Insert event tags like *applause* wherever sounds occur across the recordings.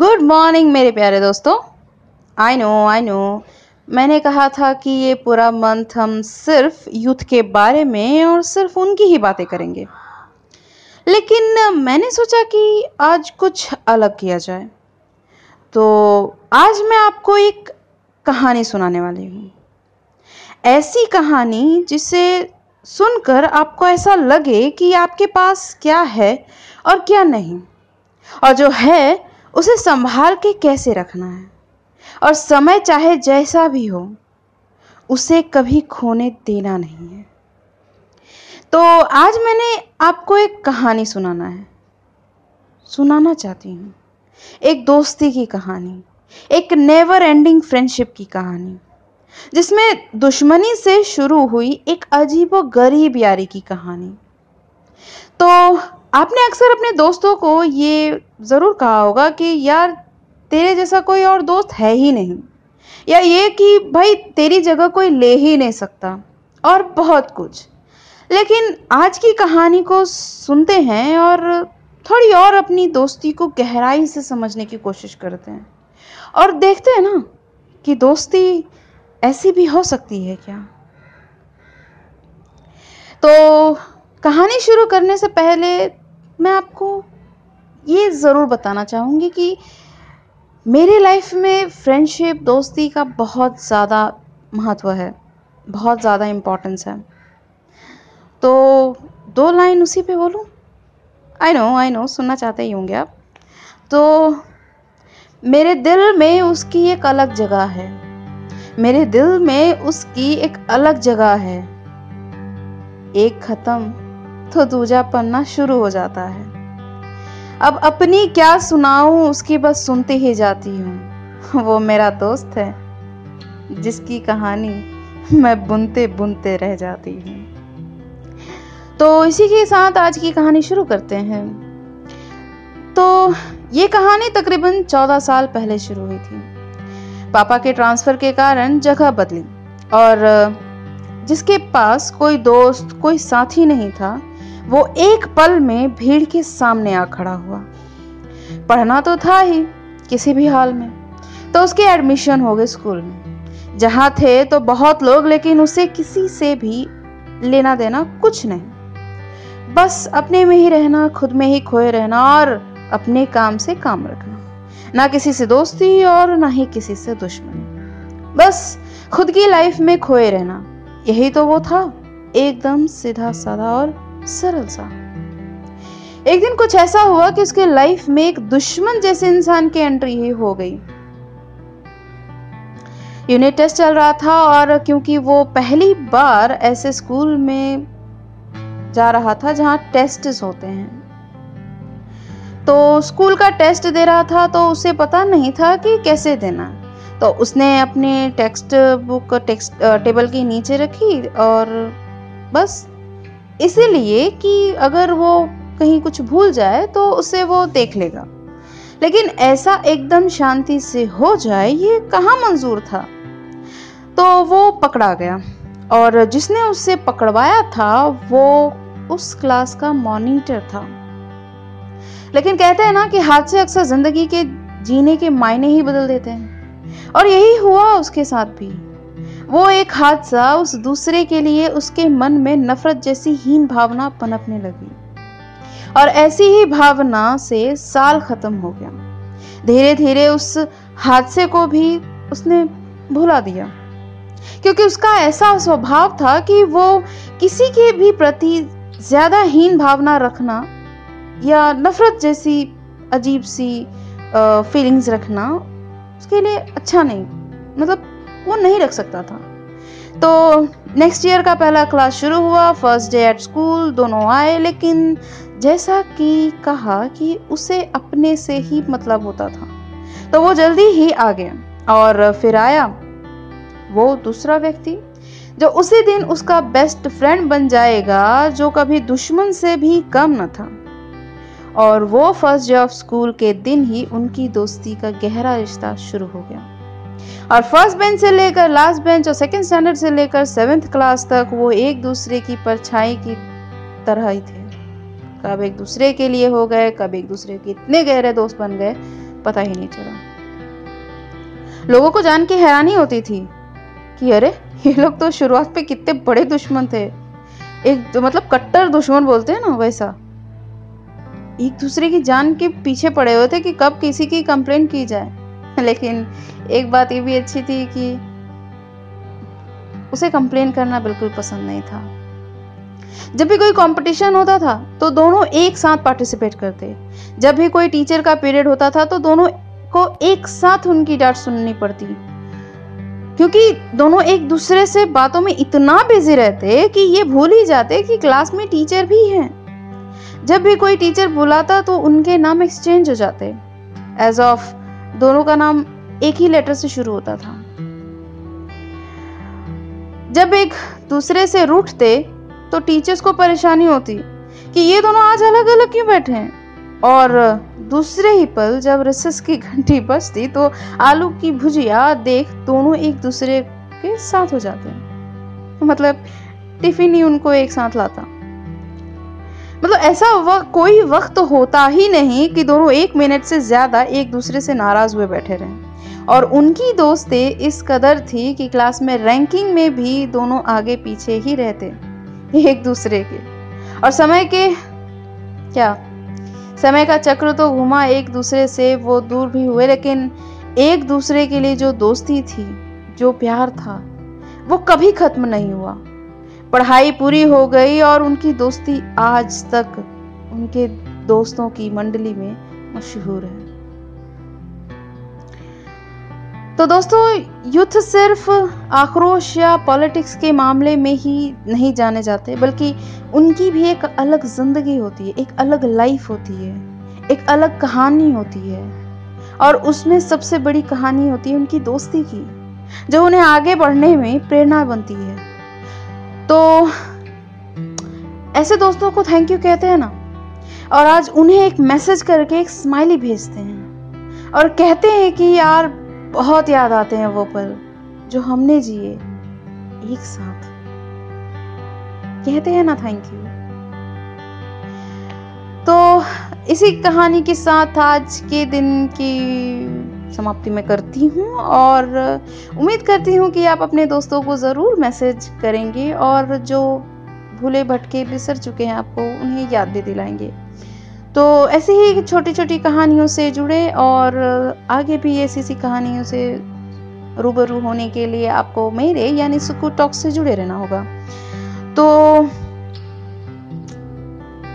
Good morning मेरे प्यारे दोस्तों। आई नो आई नो मैंने कहा था कि ये पूरा मंथ हम सिर्फ़ यूथ के बारे में और सिर्फ़ उनकी ही बातें करेंगे। लेकिन मैंने सोचा कि आज कुछ अलग किया जाए। तो आज मैं आपको एक कहानी सुनाने वाली हूँ। ऐसी कहानी जिसे सुनकर आपको ऐसा लगे कि आपके पास क्या है और क्या नहीं। और जो है उसे संभाल के कैसे रखना है? और समय चाहे जैसा भी हो, उसे कभी खोने देना नहीं है। तो आज मैंने आपको एक कहानी सुनाना है। सुनाना चाहती हूँ। एक दोस्ती की कहानी, एक नेवर एंडिंग फ्रेंडशिप की कहानी, जिसमें दुश्मनी से शुरू हुई एक अजीब गरीब यारी की कहानी। तो आपने अक्सर अपने दोस्तों को ये ज़रूर कहा होगा कि यार, तेरे जैसा कोई और दोस्त है ही नहीं। या ये कि भाई, तेरी जगह कोई ले ही नहीं सकता। और बहुत कुछ। लेकिन आज की कहानी को सुनते हैं और थोड़ी और अपनी दोस्ती को गहराई से समझने की कोशिश करते हैं। और देखते हैं ना कि दोस्ती ऐसी भी हो सकती है क्या। तो कहानी शुरू करने से पहले मैं आपको ये ज़रूर बताना चाहूँगी कि मेरी लाइफ में फ्रेंडशिप दोस्ती का बहुत ज़्यादा महत्व है, बहुत ज़्यादा इम्पोर्टेंस है। तो दो लाइन उसी पे बोलूँ? आई नो आई नो सुनना चाहते ही होंगे आप। तो मेरे दिल में उसकी एक अलग जगह है। मेरे दिल में उसकी एक अलग जगह है। एक ख़त्म तो दूजा पन्ना शुरू हो जाता है। अब अपनी क्या सुनाऊं, उसकी बस सुनते ही जाती हूँ। वो मेरा दोस्त है, जिसकी कहानी मैं बुनते बुनते रह जाती हूँ। तो इसी के साथ आज की कहानी शुरू करते हैं। तो ये कहानी तकरीबन चौदह साल पहले शुरू हुई थी। पापा के ट्रांसफ़र के कारण जगह बदली और जिसके पास कोई दोस्त, कोई साथी नहीं था वो एक पल में भीड़ के सामने आ खड़ा हुआ। पढ़ना तो था ही किसी भी हाल में। तो उसके एडमिशन हो गए स्कूल में। जहाँ थे तो बहुत लोग, लेकिन उसे किसी से भी लेना देना कुछ नहीं। बस अपने में ही रहना, खुद में ही खोए रहना और अपने काम से काम रखना। ना किसी से दोस्ती और ना ही किसी से दुश्मनी। बस खुद की लाइफ में खोए रहना। यही तो वो था। एकदम सीधा साधा और सरल सा। एक दिन कुछ ऐसा हुआ कि उसके लाइफ में एक दुश्मन जैसे इंसान की एंट्री ही हो गई। यूनिट टेस्ट चल रहा था और क्योंकि वो पहली बार ऐसे स्कूल में जा रहा था जहाँ टेस्ट होते हैं। तो स्कूल का टेस्ट दे रहा था तो उसे पता नहीं था कि कैसे देना। तो उसने अपने टेक्स्ट बुक टेक्स्ट टेबल के नीचे रखी और बस इसीलिए कि अगर वो कहीं कुछ भूल जाए तो उसे वो देख लेगा। लेकिन ऐसा एकदम शांति से हो जाए, ये कहाँ मंजूर था? तो वो पकड़ा गया। और जिसने उससे पकड़वाया था, वो उस क्लास का मॉनिटर था। लेकिन कहते हैं ना कि हादसे अक्सर ज़िंदगी के जीने के मायने ही बदल देते हैं। और यही हुआ उसके साथ भी। वो एक हादसा उस दूसरे के लिए उसके मन में नफरत जैसी हीन भावना पनपने लगी। और ऐसी ही भावना से साल खत्म हो गया। धीरे धीरे उस हादसे को भी उसने भुला दिया। क्योंकि उसका ऐसा स्वभाव था कि वो किसी के भी प्रति ज़्यादा हीन भावना रखना या नफरत जैसी अजीब सी फीलिंग्स रखना उसके लिए अच्छा नहीं। मतलब वो नहीं रख सकता था। तो नेक्स्ट ईयर का पहला क्लास शुरू हुआ फ़र्स्ट डे एट स्कूल दोनों आए, लेकिन जैसा कि कहा कि उसे अपने से ही मतलब होता था। तो वो जल्दी ही आ गया और फिर आया वो दूसरा व्यक्ति, जो उसी दिन उसका बेस्ट फ्रेंड बन जाएगा, जो कभी दुश्मन से भी कम न था। और वो फ़र्स्ट डे ऑफ़ स्कूल के दिन ही उनकी दोस्ती का गहरा रिश्ता शुरू हो गया। और फ़र्स्ट बेंच से लेकर लास्ट बेंच और सेकंड स्टैंडर्ड से लेकर सेवेंथ क्लास तक वो एक दूसरे की परछाई की तरह ही थे। कब एक दूसरे के लिए हो गए, कब एक दूसरे के इतने गहरे दोस्त बन गए, पता ही नहीं चला। लोगों को जान के हैरानी होती थी कि अरे, ये लोग तो शुरुआत पे कितने बड़े दुश्मन थे। एक तो मतलब कट्टर दुश्मन बोलते हैं ना वैसा। एक दूसरे की जान के पीछे पड़े हुए थे कि कब किसी की कंप्लेंट की जाए। *laughs* लेकिन एक बात ये भी अच्छी थी कि उसे कंप्लेन करना बिल्कुल पसंद नहीं था। जब भी कोई कंपटीशन होता था तो दोनों एक साथ पार्टिसिपेट करते। जब भी कोई टीचर का पीरियड होता था तो दोनों को एक साथ उनकी डांट सुननी पड़ती। क्योंकि दोनों एक दूसरे से बातों में इतना बिज़ी रहते कि ये भूल ही जाते कि क्लास में टीचर भी हैं। जब भी कोई टीचर बुलाता तो उनके नाम एक्सचेंज हो जाते। एज ऑफ़ दोनों का नाम एक ही लेटर से शुरू होता था। जब एक दूसरे से रूठते तो टीचर्स को परेशानी होती कि ये दोनों आज अलग अलग क्यों बैठे हैं? और दूसरे ही पल जब रिसेस की घंटी बजती तो आलू की भुजिया देख दोनों एक दूसरे के साथ हो जाते हैं। मतलब टिफ़िन ही उनको एक साथ लाता। मतलब ऐसा वक्त कोई वक्त तो होता ही नहीं कि दोनों एक मिनट से ज़्यादा एक दूसरे से नाराज़ हुए बैठे रहें। और उनकी दोस्ती इस कदर थी कि क्लास में रैंकिंग में भी दोनों आगे पीछे ही रहते, एक दूसरे के। और समय के, क्या? समय का चक्र तो घुमा, एक दूसरे से वो दूर भी हुए, लेकिन एक दूसरे के लिए जो दोस्ती थी, जो प्यार था, वो कभी खत्म नहीं हुआ। पढ़ाई पूरी हो गई और उनकी दोस्ती आज तक उनके दोस्तों की मंडली में मशहूर है। तो दोस्तों, युद्ध सिर्फ़ आक्रोश या पॉलिटिक्स के मामले में ही नहीं जाने जाते, बल्कि उनकी भी एक अलग ज़िंदगी होती है, एक अलग लाइफ होती है, एक अलग कहानी होती है। और उसमें सबसे बड़ी कहानी होती है उनकी दोस्ती की, जो उन्हें आगे बढ़ने में प्रेरणा बनती है। तो ऐसे दोस्तों को थैंक यू कहते हैं ना। और आज उन्हें एक मैसेज करके एक स्माइली भेजते हैं। और कहते हैं कि यार, बहुत याद आते हैं वो पल, जो हमने जिए एक साथ। कहते हैं ना थैंक यू तो इसी कहानी के साथ आज के दिन की समाप्ति में करती हूँ और उम्मीद करती हूँ कि आप अपने दोस्तों को ज़रूर मैसेज करेंगे और जो भूले भटके बिसर चुके हैं आपको उन्हें याद भी दिलाएँगे। तो ऐसी ही छोटी छोटी कहानियों से जुड़े और आगे भी ऐसी सी कहानियों से रूबरू होने के लिए आपको मेरे यानी सुकू टॉक से जुड़े रहना होगा। तो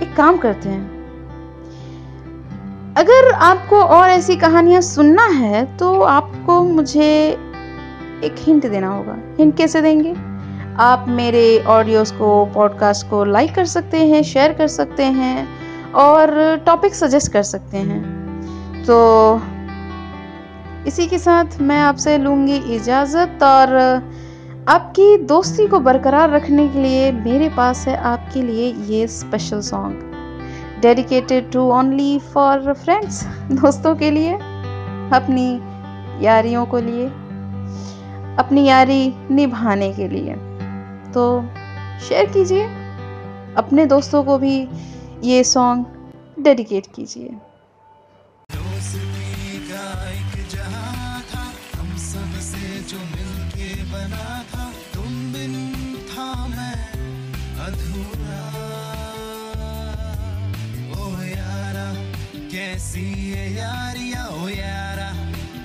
एक काम करते हैं। अगर आपको और ऐसी कहानियाँ सुनना है तो आपको मुझे एक हिंट देना होगा। हिंट कैसे देंगे? आप मेरे ऑडियोज को पॉडकास्ट को लाइक कर सकते हैं शेयर कर सकते हैं, और टॉपिक सजेस्ट कर सकते हैं। तो इसी के साथ मैं आपसे लूँगी इजाज़त, और आपकी दोस्ती को बरकरार रखने के लिए मेरे पास है आपके लिए ये special song dedicated to only for friends दोस्तों के लिए, अपनी यारियों को लिए, अपनी यारी निभाने के लिए। तो शेयर कीजिए, अपने दोस्तों को भी ये सॉन्ग डेडिकेट कीजिए। कैसी है यारिया हो यारा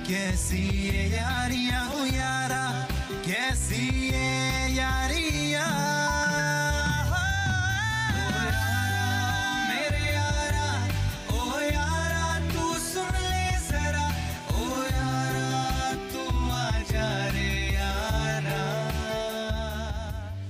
कैसी है यारिया हो यारा कैसी